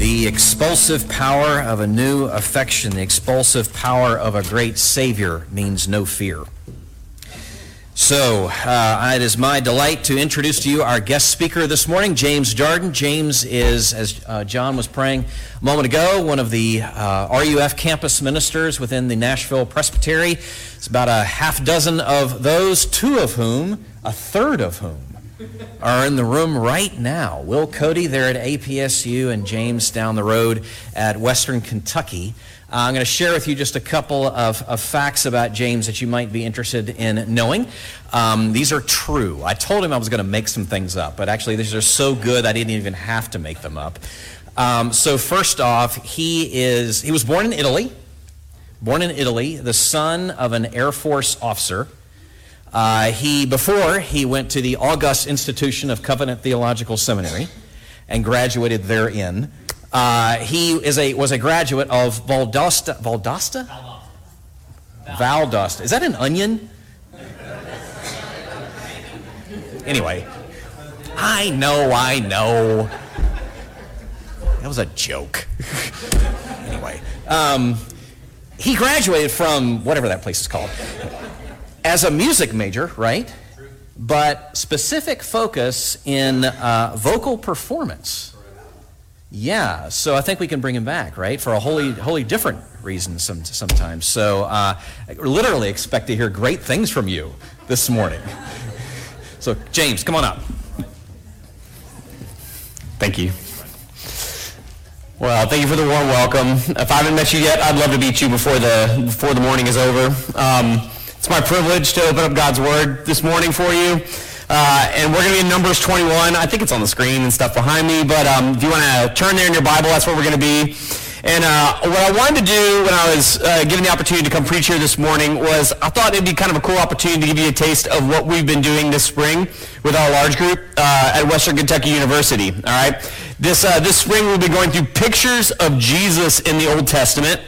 The expulsive power of a new affection, the expulsive power of a great Savior means no fear. So, uh, it is my delight to introduce to you our guest speaker this morning, James Darden. James is, as uh, John was praying a moment ago, one of the uh, RUF campus ministers within the Nashville Presbytery. It's about a half dozen of those, two of whom, a third of whom, are in the room right now. Will Cody there at APSU and James down the road at Western Kentucky. Uh, I'm going to share with you just a couple of, of, facts about James that you might be interested in knowing. Um, these are true. I told him I was going to make some things up, but actually these are so good I didn't even have to make them up. Um, so first off, he is he was born in Italy. Born in Italy, the son of an Air Force officer. Uh, he, before, he went to the August Institution of Covenant Theological Seminary and graduated therein. Uh, he is a, was a graduate of Valdosta. Valdosta? Valdosta. Is that an onion? Anyway, I know, I know. That was a joke. anyway, um, he graduated from whatever that place is called as a music major, right? But specific focus in uh, vocal performance. Yeah, so I think we can bring him back, right, for a wholly, wholly different reason some, sometimes. So uh, I literally expect to hear great things from you this morning. So, James, come on up. Thank you. Well, thank you for the warm welcome. If I haven't met you yet, I'd love to meet you before the, before the morning is over. Um, it's my privilege to open up God's Word this morning for you. Uh, and we're going to be in Numbers 21. I think it's on the screen and stuff behind me, but um, if you want to turn there in your Bible, that's where we're going to be. And uh, what I wanted to do when I was uh, given the opportunity to come preach here this morning was I thought it'd be kind of a cool opportunity to give you a taste of what we've been doing this spring with our large group uh, at Western Kentucky University. All right, this uh, this spring we'll be going through pictures of Jesus in the Old Testament.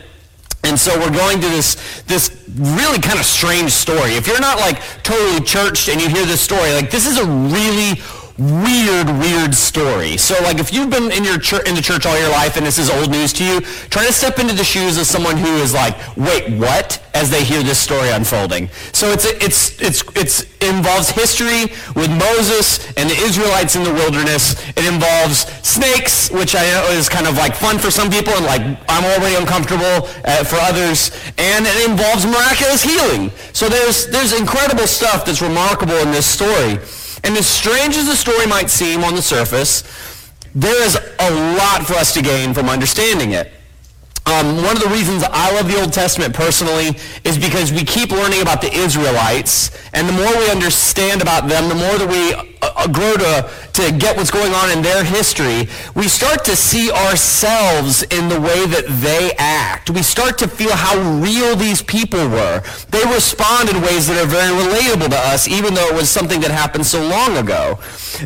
And so we're going to this, this really kind of strange story. If you're not like totally churched and you hear this story, like this is a really weird, weird story. So like if you've been in your church, in the church all your life and this is old news to you, try to step into the shoes of someone who is like, wait, what? As they hear this story unfolding. So it's, it's, it's, it's, it involves history with Moses and the Israelites in the wilderness. It involves snakes, which I know is kind of like fun for some people and like I'm already uncomfortable uh, for others. And it involves miraculous healing. So there's, there's incredible stuff that's remarkable in this story. And as strange as the story might seem on the surface, there is a lot for us to gain from understanding it. Um, one of the reasons I love the Old Testament personally is because we keep learning about the Israelites, and the more we understand about them, the more that we uh, grow to, to get what's going on in their history, we start to see ourselves in the way that they act. We start to feel how real these people were. They respond in ways that are very relatable to us, even though it was something that happened so long ago.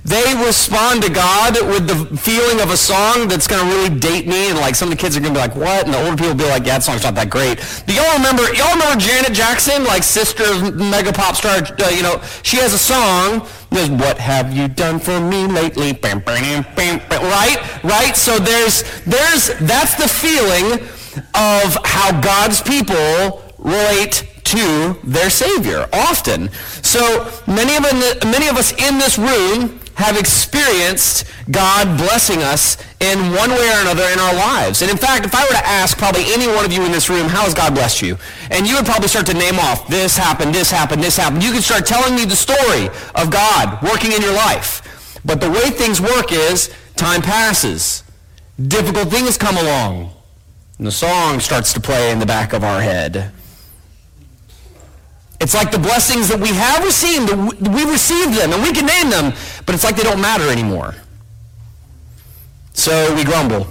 They respond to God with the feeling of a song that's going to really date me, and like some of the kids are going to be like, what? And the older people will be like, yeah, that song's not that great. Do y'all remember, y'all remember Janet Jackson, like sister mega pop star, uh, you know, she has a song there's what have you done for me lately? Bam, bam, bam, right? Right? So there's, there's, that's the feeling of how God's people relate to their Savior, often. So many of, many of us in this room have experienced God blessing us in one way or another in our lives. And in fact, if I were to ask probably any one of you in this room, how has God blessed you? And you would probably start to name off, this happened, this happened, this happened. You could start telling me the story of God working in your life. But the way things work is time passes. Difficult things come along. And the song starts to play in the back of our head. It's like the blessings that we have received, we received them and we can name them, but it's like they don't matter anymore. So we grumble.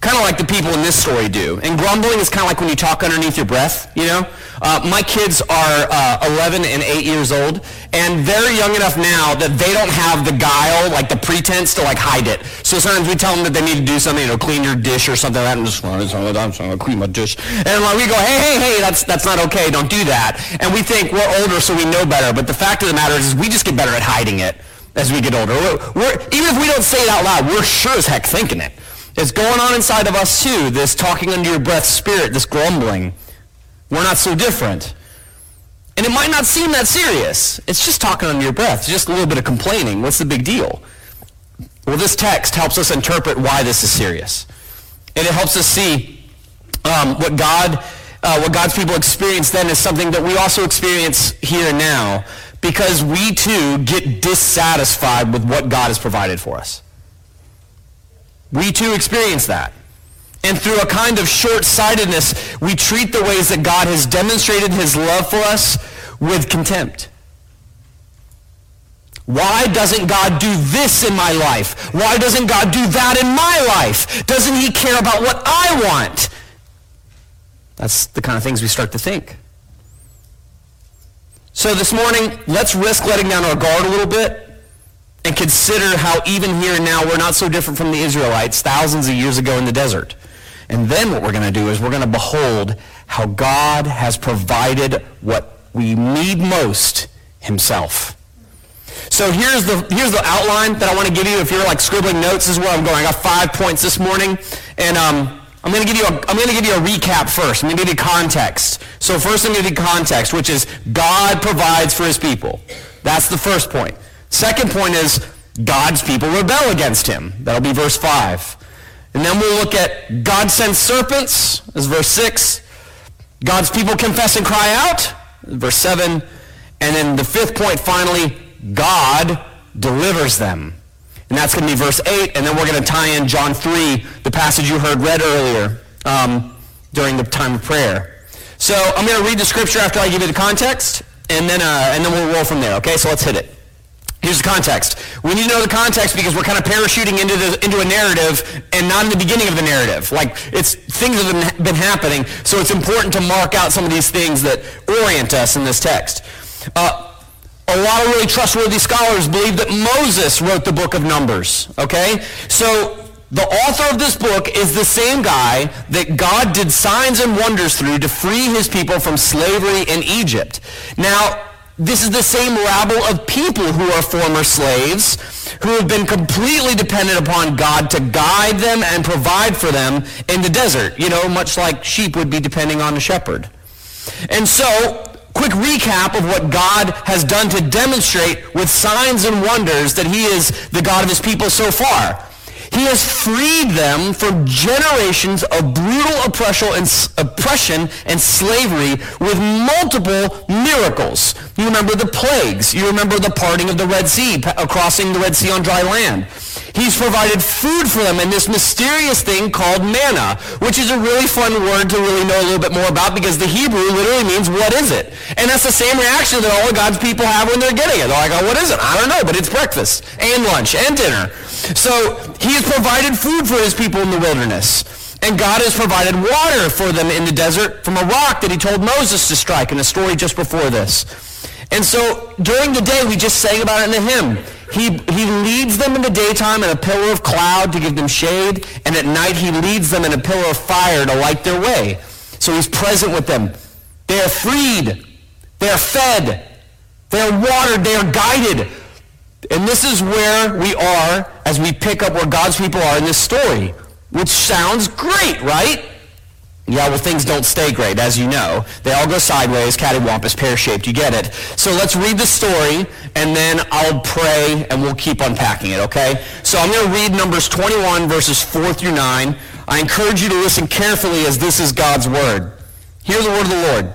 Kind of like the people in this story do. And grumbling is kind of like when you talk underneath your breath, you know? Uh, my kids are uh, 11 and 8 years old, and they're young enough now that they don't have the guile, like the pretense to like hide it. So sometimes we tell them that they need to do something, you know, clean your dish or something like that, and just, I'm just going to clean my dish. And like, we go, hey, hey, hey, that's, that's not okay, don't do that. And we think we're older so we know better, but the fact of the matter is, is we just get better at hiding it. as we get older. We're, we're, even if we don't say it out loud, we're sure as heck thinking it. It's going on inside of us too, this talking under your breath spirit, this grumbling. We're not so different. And it might not seem that serious. It's just talking under your breath. It's just a little bit of complaining. What's the big deal? Well, this text helps us interpret why this is serious. And it helps us see um, what God, uh, what God's people experience then is something that we also experience here and now because we too get dissatisfied with what God has provided for us. We too experience that. And through a kind of short-sightedness, we treat the ways that God has demonstrated his love for us with contempt. Why doesn't God do this in my life? Why doesn't God do that in my life? Doesn't he care about what I want? That's the kind of things we start to think. So this morning, let's risk letting down our guard a little bit and consider how even here and now we're not so different from the Israelites thousands of years ago in the desert. And then what we're going to do is we're going to behold how God has provided what we need most himself. So here's the, here's the outline that I want to give you. If you're like scribbling notes, this is where I'm going. I got five points this morning. And um, I'm going to give you a, I'm going to give you a recap first. I'm going to give you context. So first I'm going to give you context, which is God provides for his people. That's the first point. Second point is God's people rebel against him. That'll be verse 5. And then we'll look at God sends serpents, is verse 6. God's people confess and cry out, verse 7. And then the fifth point, finally, God delivers them. And that's going to be verse 8. And then we're going to tie in John 3, the passage you heard read earlier um, during the time of prayer. So I'm going to read the scripture after I give you the context, and then, uh, and then we'll roll from there, okay? So let's hit it. Here's the context. We need to know the context because we're kind of parachuting into, the, into a narrative and not in the beginning of the narrative. Like, it's, things have been, happening, so it's important to mark out some of these things that orient us in this text. Uh, a lot of really trustworthy scholars believe that Moses wrote the book of Numbers, okay? So the author of this book is the same guy that God did signs and wonders through to free his people from slavery in Egypt. Now, this is the same rabble of people who are former slaves, who have been completely dependent upon God to guide them and provide for them in the desert, you know, much like sheep would be depending on a shepherd. And so, quick recap of what God has done to demonstrate with signs and wonders that he is the God of his people so far. He has freed them from generations of brutal oppression and slavery with multiple miracles. You remember the plagues. You remember the parting of the Red Sea, uh, crossing the Red Sea on dry land. He's provided food for them in this mysterious thing called manna, which is a really fun word to really know a little bit more about because the Hebrew literally means what is it? And that's the same reaction that all of God's people have when they're getting it. They're like, oh, what is it? I don't know, but it's breakfast and lunch and dinner. So he has provided food for his people in the wilderness. And God has provided water for them in the desert from a rock that he told Moses to strike in a story just before this. And so during the day, we just sang about it in the hymn. He, he leads them in the daytime in a pillar of cloud to give them shade, and at night he leads them in a pillar of fire to light their way. So he's present with them. They are freed. They are fed. They are watered. They are guided. And this is where we are as we pick up where God's people are in this story, which sounds great, right? Yeah, well, things don't stay great, as you know. They all go sideways, cattywampus, pear-shaped. You get it. So let's read the story, and then I'll pray, and we'll keep unpacking it, okay? So I'm going to read Numbers 21, verses 4 through 9. I encourage you to listen carefully as this is God's word. Hear the word of the Lord.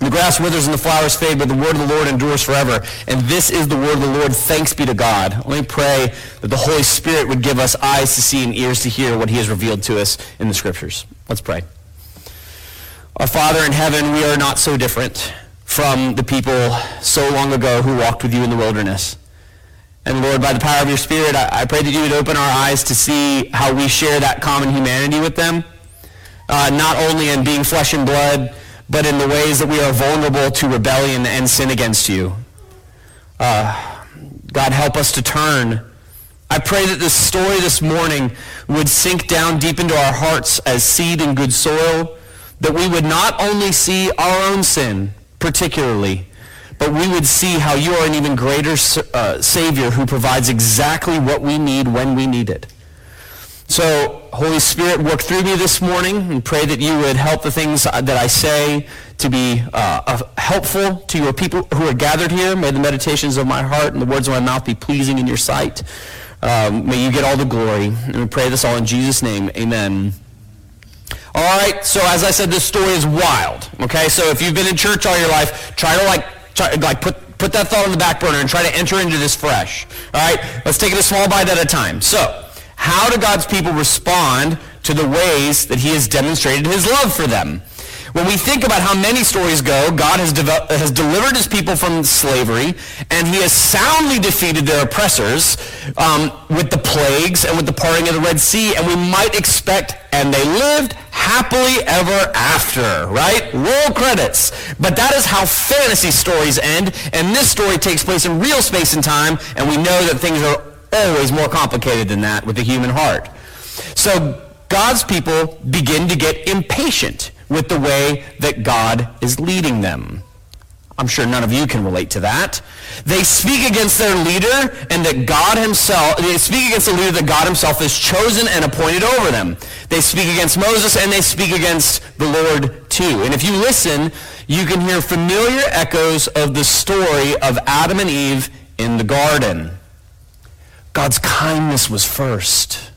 The grass withers and the flowers fade, but the word of the Lord endures forever. And this is the word of the Lord. Thanks be to God. Let me pray that the Holy Spirit would give us eyes to see and ears to hear what he has revealed to us in the scriptures. Let's pray. Our Father in heaven, we are not so different from the people so long ago who walked with you in the wilderness. And Lord, by the power of your Spirit, I, I pray that you would open our eyes to see how we share that common humanity with them, uh, not only in being flesh and blood, but in the ways that we are vulnerable to rebellion and sin against you. Uh, God, help us to turn. I pray that this story this morning would sink down deep into our hearts as seed in good soil, that we would not only see our own sin, particularly, but we would see how you are an even greater uh, Savior who provides exactly what we need when we need it. So, Holy Spirit, work through me this morning and pray that you would help the things that I say to be uh, helpful to your people who are gathered here. May the meditations of my heart and the words of my mouth be pleasing in your sight. Um, may you get all the glory. And we pray this all in Jesus' name. Amen. All right, so as I said, this story is wild. Okay, so if you've been in church all your life, try to like, try, like put, put that thought on the back burner and try to enter into this fresh. All right, let's take it a small bite at a time. So, how do God's people respond to the ways that he has demonstrated his love for them? When we think about how many stories go, God has, has delivered his people from slavery, and he has soundly defeated their oppressors um, with the plagues and with the parting of the Red Sea, and we might expect, and they lived happily ever after, right? Roll credits. But that is how fantasy stories end, and this story takes place in real space and time, and we know that things are always more complicated than that with the human heart. So God's people begin to get impatient with the way that God is leading them. I'm sure none of you can relate to that. They speak against their leader and that God himself, they speak against the leader that God himself has chosen and appointed over them. They speak against Moses and they speak against the Lord too. And if you listen, you can hear familiar echoes of the story of Adam and Eve in the garden. God's kindness was first.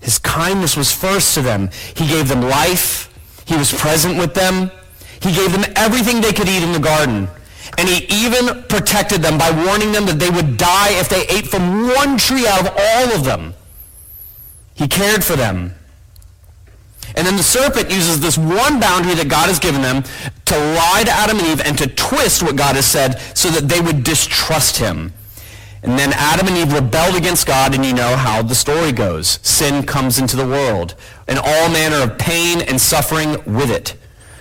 His kindness was first to them. He gave them life. He was present with them. He gave them everything they could eat in the garden. And he even protected them by warning them that they would die if they ate from one tree out of all of them. He cared for them. And then the serpent uses this one boundary that God has given them to lie to Adam and Eve and to twist what God has said so that they would distrust him. And then Adam and Eve rebelled against God, and you know how the story goes. Sin comes into the world, and all manner of pain and suffering with it.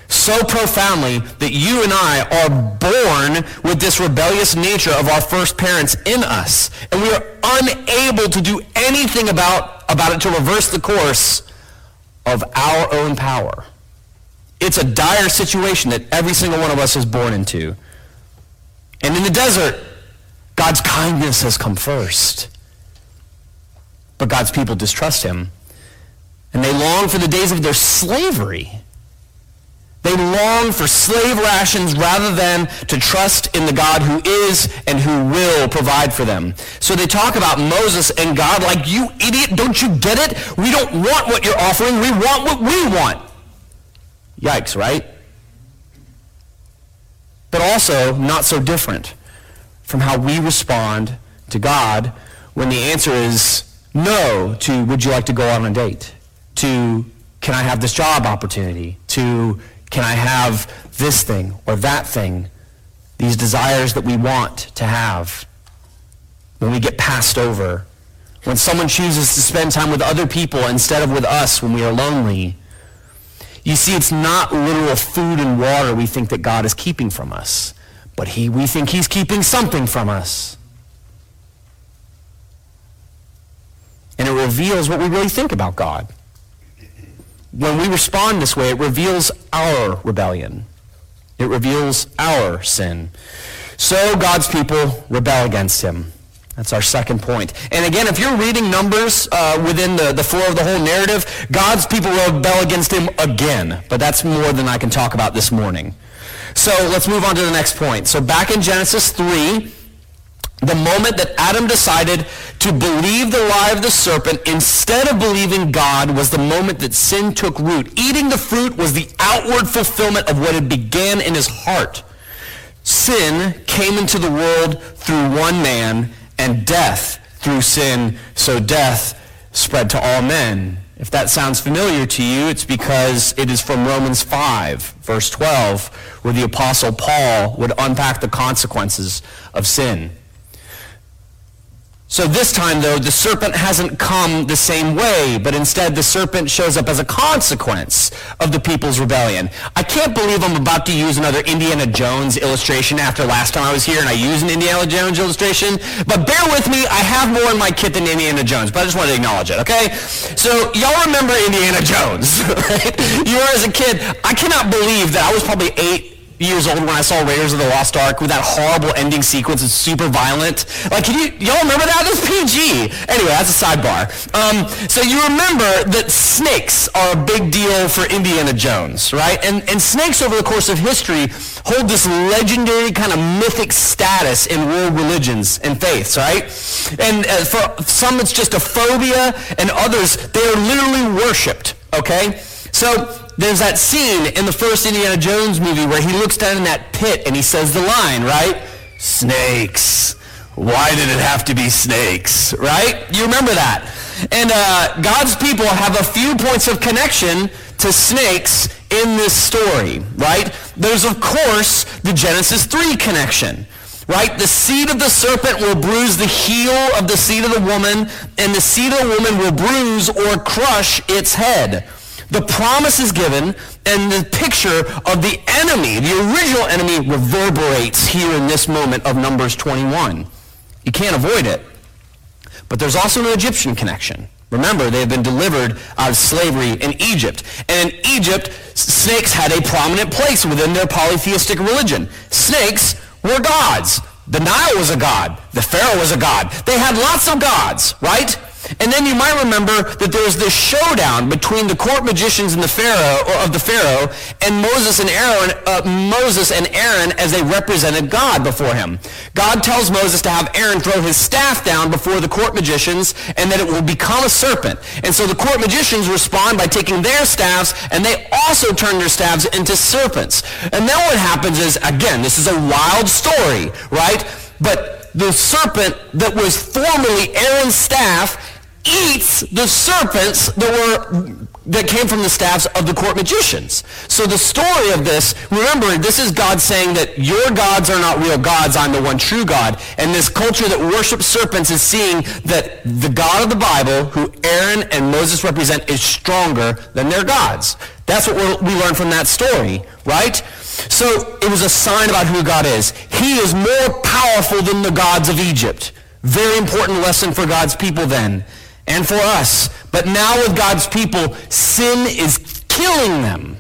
So profoundly that you and I are born with this rebellious nature of our first parents in us. And we are unable to do anything about, about it to reverse the course of our own power. It's a dire situation that every single one of us is born into. And in the desert, God's kindness has come first. But God's people distrust him. And they long for the days of their slavery. They long for slave rations rather than to trust in the God who is and who will provide for them. So they talk about Moses and God like, you idiot, don't you get it? We don't want what you're offering. We want what we want. Yikes, right? But also not so different from how we respond to God when the answer is no to would you like to go on a date? To can I have this job opportunity? To can I have this thing or that thing? These desires that we want to have. When we get passed over. When someone chooses to spend time with other people instead of with us when we are lonely. You see, it's not literal food and water we think that God is keeping from us but he, we think he's keeping something from us. And it reveals what we really think about God. When we respond this way, it reveals our rebellion. It reveals our sin. So God's people rebel against him. That's our second point. And again, if you're reading Numbers uh, within the, the flow of the whole narrative, God's people rebel against him again. But that's more than I can talk about this morning. So let's move on to the next point. So back in Genesis 3, the moment that Adam decided to believe the lie of the serpent instead of believing God was the moment that sin took root. Eating the fruit was the outward fulfillment of what had began in his heart. Sin came into the world through one man, and death through sin, so death spread to all men. If that sounds familiar to you, it's because it is from Romans 5, verse 12, where the Apostle Paul would unpack the consequences of sin. So this time, though, the serpent hasn't come the same way, but instead the serpent shows up as a consequence of the people's rebellion. I can't believe I'm about to use another Indiana Jones illustration after last time I was here and I used an Indiana Jones illustration, but bear with me, I have more in my kit than Indiana Jones, but I just wanted to acknowledge it, okay? So y'all remember Indiana Jones, right? You were as a kid, I cannot believe that I was probably eight, years old when I saw Raiders of the Lost Ark with that horrible ending sequence. It's super violent. Like, can you, y'all remember that? That's PG. Anyway, that's a sidebar. Um, so you remember that snakes are a big deal for Indiana Jones, right? And, and snakes over the course of history hold this legendary kind of mythic status in world religions and faiths, right? And uh, for some it's just a phobia, and others, they are literally worshipped, okay? So there's that scene in the first Indiana Jones movie where he looks down in that pit and he says the line, right? Snakes. Why did it have to be snakes? Right? You remember that. And uh, God's people have a few points of connection to snakes in this story, right? There's, of course, the Genesis 3 connection right? The seed of the serpent will bruise the heel of the seed of the woman, and the seed of the woman will bruise or crush its head. The promise is given, and the picture of the enemy, the original enemy, reverberates here in this moment of Numbers 21. You can't avoid it. But there's also an Egyptian connection. Remember, they have been delivered out of slavery in Egypt. And in Egypt, snakes had a prominent place within their polytheistic religion. Snakes were gods. The Nile was a god. The Pharaoh was a god. They had lots of gods, right? And then you might remember that there was this showdown between the court magicians and the Pharaoh of the Pharaoh and Moses and Aaron, uh, Moses and Aaron as they represented God before him. God tells Moses to have Aaron throw his staff down before the court magicians and that it will become a serpent. And so the court magicians respond by taking their staffs and they also turn their staffs into serpents. And then what happens is, again, this is a wild story, right? But the serpent that was formerly Aaron's staff eats the serpents that were that came from the staffs of the court magicians. So the story of this, remember, this is God saying that your gods are not real gods, I'm the one true God. And this culture that worships serpents is seeing that the God of the Bible, who Aaron and Moses represent, is stronger than their gods. That's what we learn from that story, right? So it was a sign about who God is. He is more powerful than the gods of Egypt. Very important lesson for God's people then and for us. But now with God's people, sin is killing them.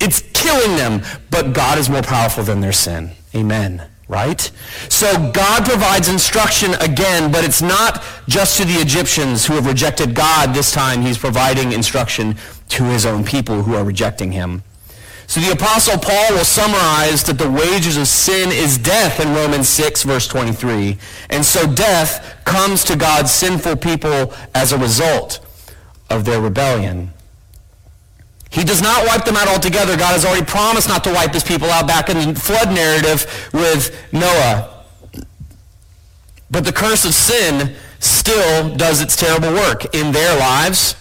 It's killing them, but God is more powerful than their sin. Amen. Right? So God provides instruction again, but it's not just to the Egyptians who have rejected God. This time he's providing instruction to his own people who are rejecting him. So the Apostle Paul will summarize that the wages of sin is death in Romans 6, verse 23. And so death comes to God's sinful people as a result of their rebellion. He does not wipe them out altogether. God has already promised not to wipe his people out back in the flood narrative with Noah. But the curse of sin still does its terrible work in their lives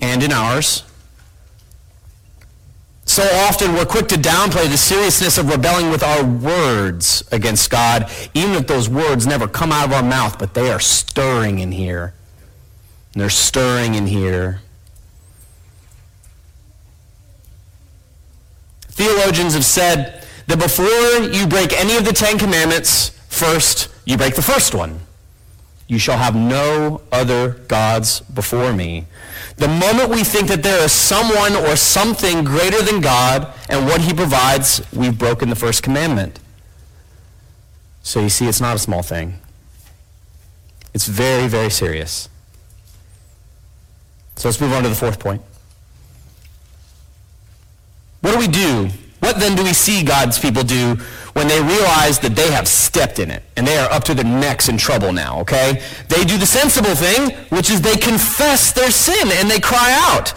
and in ours. So often we're quick to downplay the seriousness of rebelling with our words against God, even if those words never come out of our mouth, but they are stirring in here. And they're stirring in here. Theologians have said that before you break any of the Ten Commandments, first you break the first one. You shall have no other gods before me. The moment we think that there is someone or something greater than God and what he provides, we've broken the first commandment. So you see, it's not a small thing. It's very, very serious. So let's move on to the fourth point. What do we do? What then do we see God's people do when they realize that they have stepped in it and they are up to their necks in trouble now, okay? They do the sensible thing, which is they confess their sin and they cry out.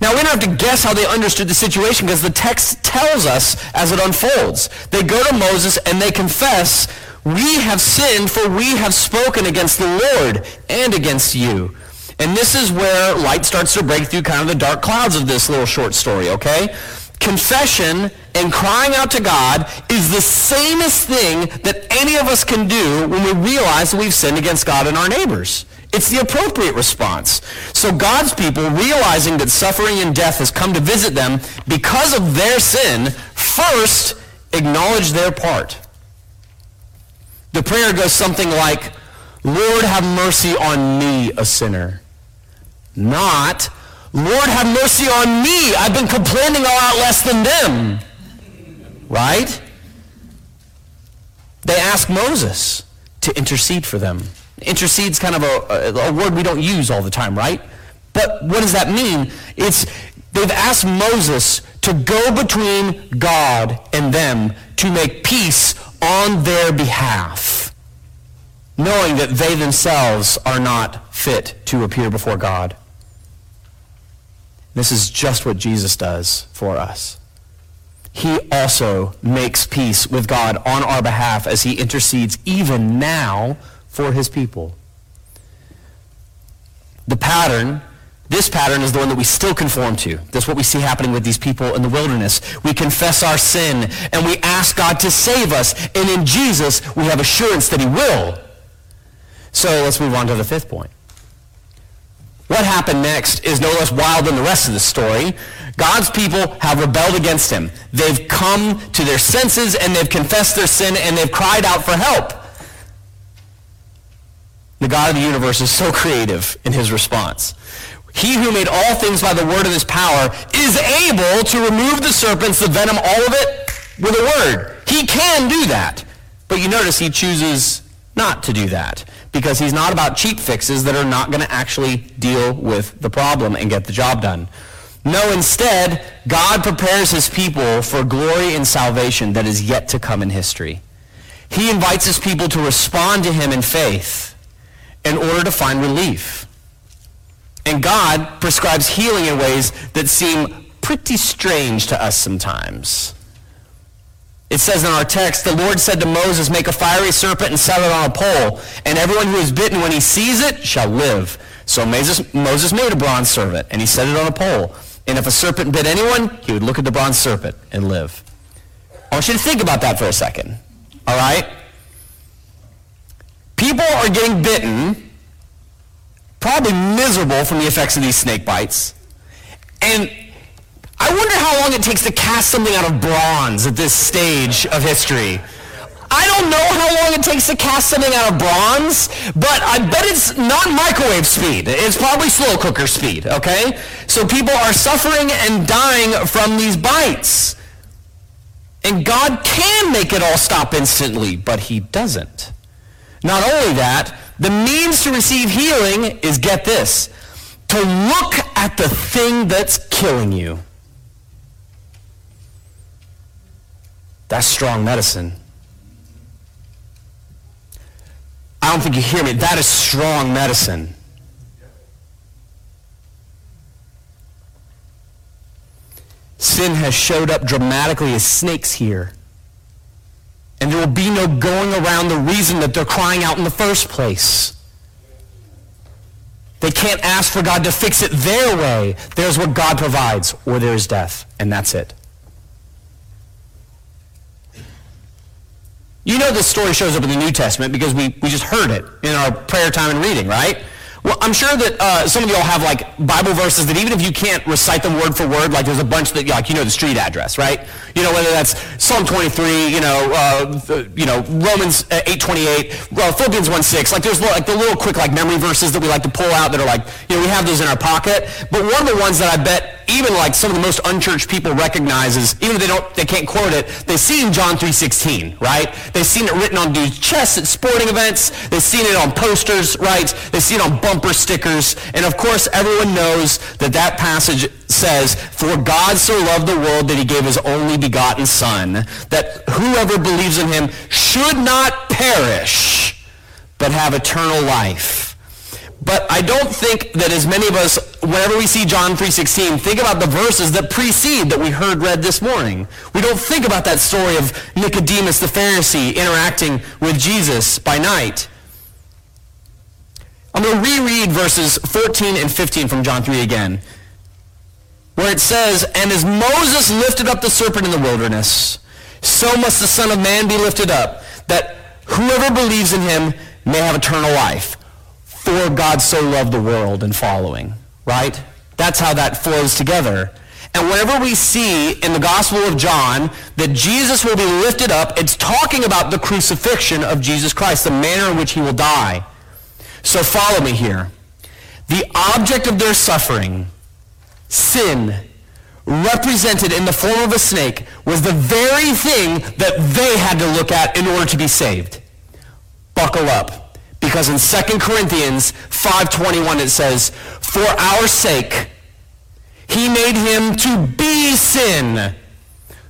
Now, we don't have to guess how they understood the situation because the text tells us as it unfolds. They go to Moses and they confess, we have sinned for we have spoken against the Lord and against you. And this is where light starts to break through kind of the dark clouds of this little short story, okay? Confession and crying out to God is the samest thing that any of us can do when we realize we've sinned against God and our neighbors. It's the appropriate response. So God's people, realizing that suffering and death has come to visit them because of their sin, first acknowledge their part. The prayer goes something like, Lord, have mercy on me, a sinner. Not, Lord, have mercy on me. I've been complaining a lot less than them. Right? They ask Moses to intercede for them. Intercede's kind of a, a, a, word we don't use all the time, right? But what does that mean? It's they've asked Moses to go between God and them to make peace on their behalf, knowing that they themselves are not fit to appear before God. This is just what Jesus does for us. He also makes peace with God on our behalf as he intercedes even now for his people. The pattern, this pattern is the one that we still conform to. That's what we see happening with these people in the wilderness. We confess our sin and we ask God to save us. And in Jesus, we have assurance that he will. So let's move on to the fifth point. What happened next is no less wild than the rest of the story. God's people have rebelled against him. They've come to their senses and they've confessed their sin and they've cried out for help. The God of the universe is so creative in his response. He who made all things by the word of his power is able to remove the serpents, the venom, all of it with a word. He can do that. But you notice he chooses not to do that because he's not about cheap fixes that are not going to actually deal with the problem and get the job done. No, instead, God prepares his people for glory and salvation that is yet to come in history. He invites his people to respond to him in faith in order to find relief. And God prescribes healing in ways that seem pretty strange to us sometimes. It says in our text, the Lord said to Moses, make a fiery serpent and set it on a pole, and everyone who is bitten when he sees it shall live. So Moses, made a bronze serpent, and he set it on a pole. And if a serpent bit anyone, he would look at the bronze serpent and live. I want you to think about that for a second. All right? People are getting bitten, probably miserable from the effects of these snake bites. And I wonder how long it takes to cast something out of bronze at this stage of history. I don't know how long it takes to cast something out of bronze, but I bet it's not microwave speed. It's probably slow cooker speed, okay? So people are suffering and dying from these bites. And God can make it all stop instantly, but he doesn't. Not only that, the means to receive healing is, get this, to look at the thing that's killing you. That's strong medicine. I don't think you hear me. That is strong medicine. Sin has showed up dramatically as snakes here. And there will be no going around the reason that they're crying out in the first place. They can't ask for God to fix it their way. There's what God provides, or there's death, and that's it. You know this story shows up in the New Testament because we, we just heard it in our prayer time and reading, right? Well, I'm sure that uh, some of y'all have like Bible verses that even if you can't recite them word for word, like there's a bunch that like you know the street address, right? You know whether that's Psalm 23, you know, uh, you know Romans 8:28, uh, Philippians 1:6. Like there's like the little quick like memory verses that we like to pull out that are like you know we have those in our pocket. But one of the ones that I bet even like some of the most unchurched people recognizes, even if they don't, they can't quote it, they've seen John 3.16, right? They've seen it written on dudes' chests at sporting events. They've seen it on posters, right? They've seen it on bumper stickers. And of course, everyone knows that that passage says, For God so loved the world that he gave his only begotten Son, that whoever believes in him should not perish, but have eternal life. But I don't think that as many of us, whenever we see John 3.16, think about the verses that precede that we heard read this morning. We don't think about that story of Nicodemus the Pharisee interacting with Jesus by night. I'm going to reread verses 14 and 15 from John 3 again, where it says, And as Moses lifted up the serpent in the wilderness, so must the Son of Man be lifted up, that whoever believes in him may have eternal life for God so loved the world and following, right? That's how that flows together. And whenever we see in the Gospel of John that Jesus will be lifted up, it's talking about the crucifixion of Jesus Christ, the manner in which he will die. So follow me here. The object of their suffering, sin, represented in the form of a snake, was the very thing that they had to look at in order to be saved. Buckle up. Because in 2 Corinthians 5.21 it says, For our sake, he made him to be sin,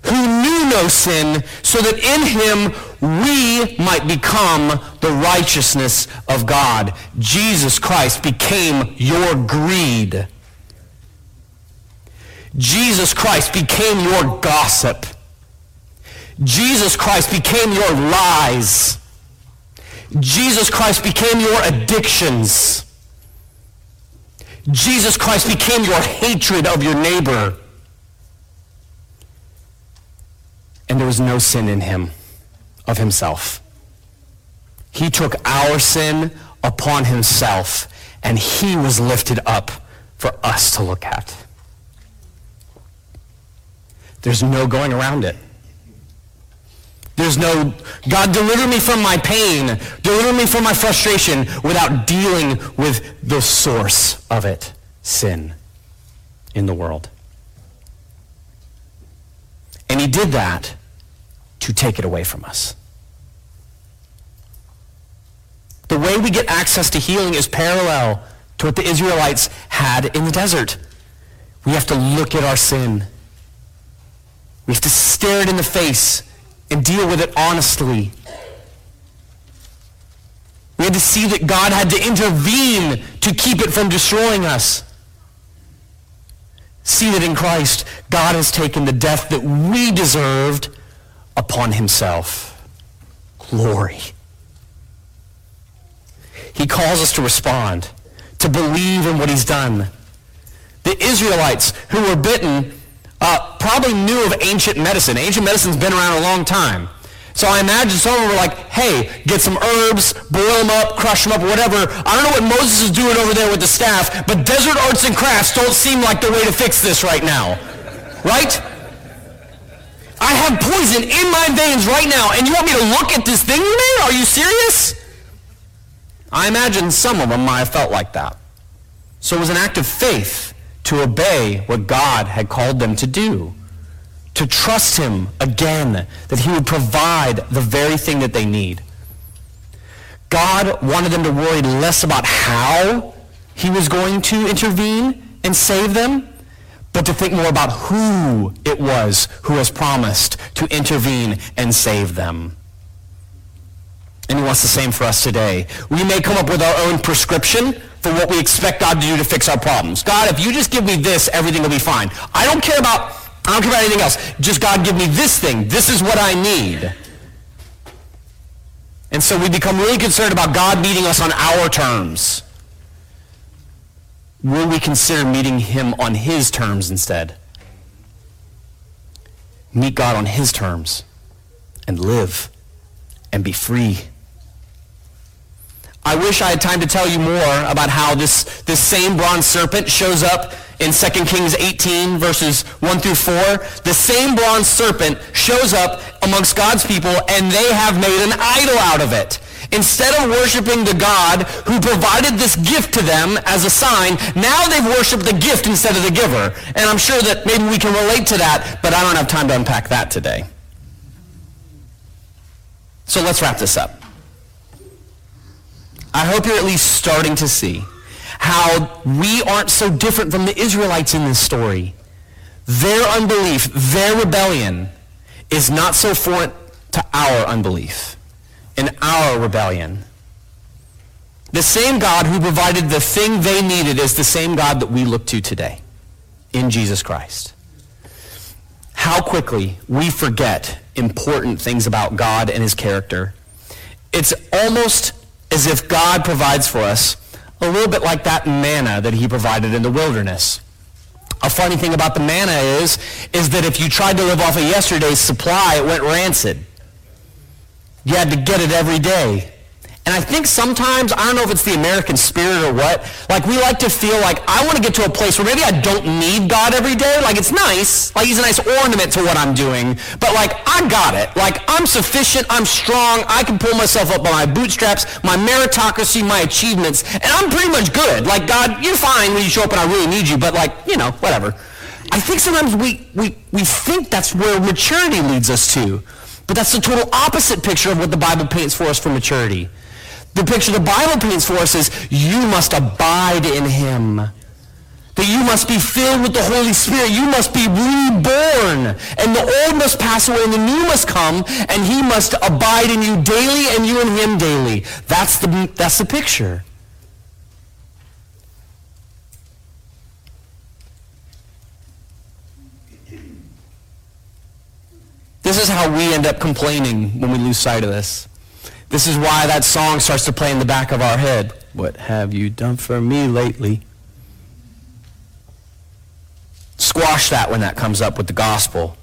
who knew no sin, so that in him we might become the righteousness of God. Jesus Christ became your greed. Jesus Christ became your gossip. Jesus Christ became your lies. Jesus Christ became your addictions. Jesus Christ became your hatred of your neighbor. And there was no sin in him of himself. He took our sin upon himself, and he was lifted up for us to look at. There's no going around it. There's no, God, deliver me from my pain. Deliver me from my frustration without dealing with the source of it, sin in the world. And he did that to take it away from us. The way we get access to healing is parallel to what the Israelites had in the desert. We have to look at our sin. We have to stare it in the face and deal with it honestly. We had to see that God had to intervene to keep it from destroying us. See that in Christ, God has taken the death that we deserved upon himself. Glory. He calls us to respond, to believe in what he's done. The Israelites who were bitten uh, probably knew of ancient medicine. Ancient medicine's been around a long time. So I imagine some of them were like, hey, get some herbs, boil them up, crush them up, whatever. I don't know what Moses is doing over there with the staff, but desert arts and crafts don't seem like the way to fix this right now. Right? I have poison in my veins right now, and you want me to look at this thing you made? Are you serious? I imagine some of them might have felt like that. So it was an act of faith to obey what God had called them to do, to trust him again, that he would provide the very thing that they need. God wanted them to worry less about how he was going to intervene and save them, but to think more about who it was who has promised to intervene and save them. And he wants the same for us today. We may come up with our own prescription for what we expect God to do to fix our problems. God, if you just give me this, everything will be fine. I don't care about, I don't care about anything else. Just God, give me this thing. This is what I need. And so we become really concerned about God meeting us on our terms. Will we consider meeting him on his terms instead? Meet God on his terms and live and be free. I wish I had time to tell you more about how this, this same bronze serpent shows up in 2 Kings 18, verses 1 through 4. The same bronze serpent shows up amongst God's people, and they have made an idol out of it. Instead of worshiping the God who provided this gift to them as a sign, now they've worshiped the gift instead of the giver. And I'm sure that maybe we can relate to that, but I don't have time to unpack that today. So let's wrap this up. I hope you're at least starting to see how we aren't so different from the Israelites in this story. Their unbelief, their rebellion is not so foreign to our unbelief and our rebellion. The same God who provided the thing they needed is the same God that we look to today in Jesus Christ. How quickly we forget important things about God and his character. It's almost as if God provides for us a little bit like that manna that he provided in the wilderness. A funny thing about the manna is, is that if you tried to live off of yesterday's supply, it went rancid. You had to get it every day. And I think sometimes, I don't know if it's the American spirit or what, like we like to feel like I want to get to a place where maybe I don't need God every day. Like it's nice, like he's a nice ornament to what I'm doing, but like I got it. Like I'm sufficient, I'm strong, I can pull myself up by my bootstraps, my meritocracy, my achievements, and I'm pretty much good. Like God, you're fine when you show up and I really need you, but like, you know, whatever. I think sometimes we, we, we think that's where maturity leads us to. But that's the total opposite picture of what the Bible paints for us for maturity. The picture the Bible paints for us is you must abide in him. That you must be filled with the Holy Spirit. You must be reborn. And the old must pass away and the new must come and he must abide in you daily and you in him daily. That's the, that's the picture. This is how we end up complaining when we lose sight of this. This is why that song starts to play in the back of our head. What have you done for me lately? Squash that when that comes up with the gospel.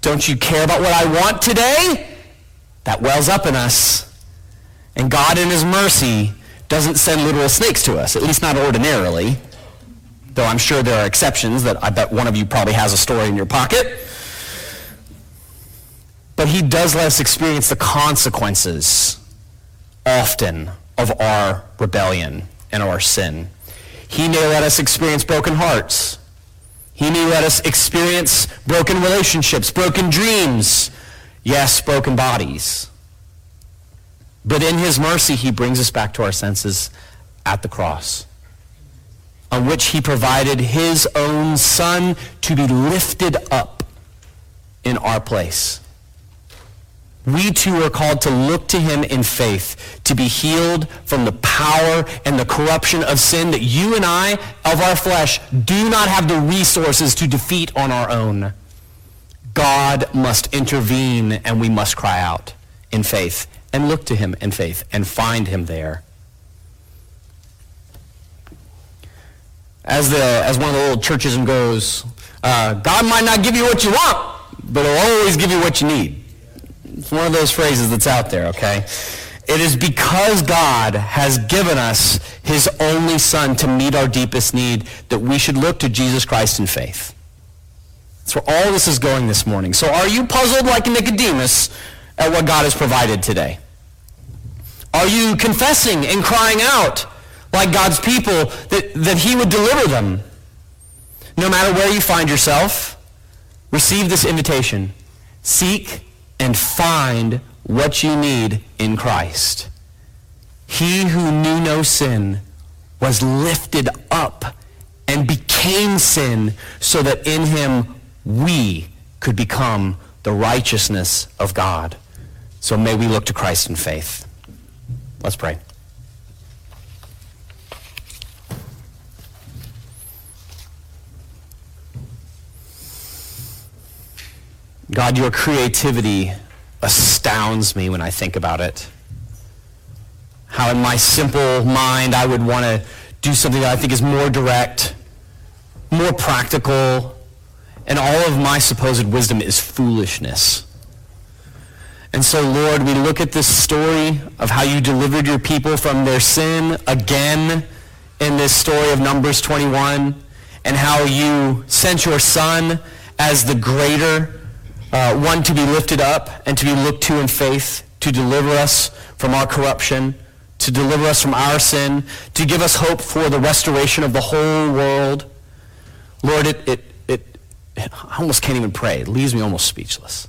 Don't you care about what I want today? That wells up in us. And God in his mercy doesn't send literal snakes to us, at least not ordinarily. Though I'm sure there are exceptions that I bet one of you probably has a story in your pocket but he does let us experience the consequences often of our rebellion and our sin. He may let us experience broken hearts. He may let us experience broken relationships, broken dreams, yes, broken bodies. But in his mercy, he brings us back to our senses at the cross, on which he provided his own son to be lifted up in our place we too are called to look to him in faith, to be healed from the power and the corruption of sin that you and I, of our flesh, do not have the resources to defeat on our own. God must intervene and we must cry out in faith and look to him in faith and find him there. As, the, as one of the old churchism goes, uh, God might not give you what you want, but he'll always give you what you need. It's one of those phrases that's out there, okay? It is because God has given us his only son to meet our deepest need that we should look to Jesus Christ in faith. That's where all this is going this morning. So are you puzzled like Nicodemus at what God has provided today? Are you confessing and crying out like God's people that, that he would deliver them? No matter where you find yourself, receive this invitation. Seek and find what you need in Christ. He who knew no sin was lifted up and became sin so that in him we could become the righteousness of God. So may we look to Christ in faith. Let's pray. God, your creativity astounds me when I think about it. How in my simple mind I would want to do something that I think is more direct, more practical, and all of my supposed wisdom is foolishness. And so, Lord, we look at this story of how you delivered your people from their sin again in this story of Numbers 21, and how you sent your son as the greater uh, one to be lifted up and to be looked to in faith to deliver us from our corruption, to deliver us from our sin, to give us hope for the restoration of the whole world. Lord, it, it, it, it I almost can't even pray. It leaves me almost speechless.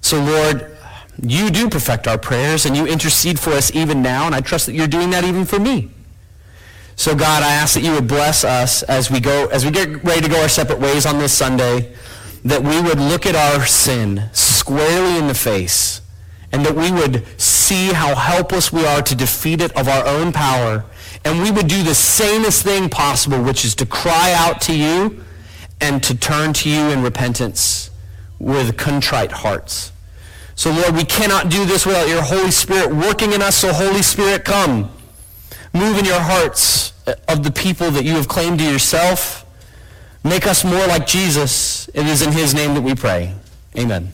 So, Lord, you do perfect our prayers and you intercede for us even now, and I trust that you're doing that even for me. So God, I ask that you would bless us as we go, as we get ready to go our separate ways on this Sunday, that we would look at our sin squarely in the face, and that we would see how helpless we are to defeat it of our own power, and we would do the sanest thing possible, which is to cry out to you and to turn to you in repentance with contrite hearts. So Lord, we cannot do this without your Holy Spirit working in us, so Holy Spirit, come. Move in your hearts uh, of the people that you have claimed to yourself. Make us more like Jesus. It is in his name that we pray. Amen.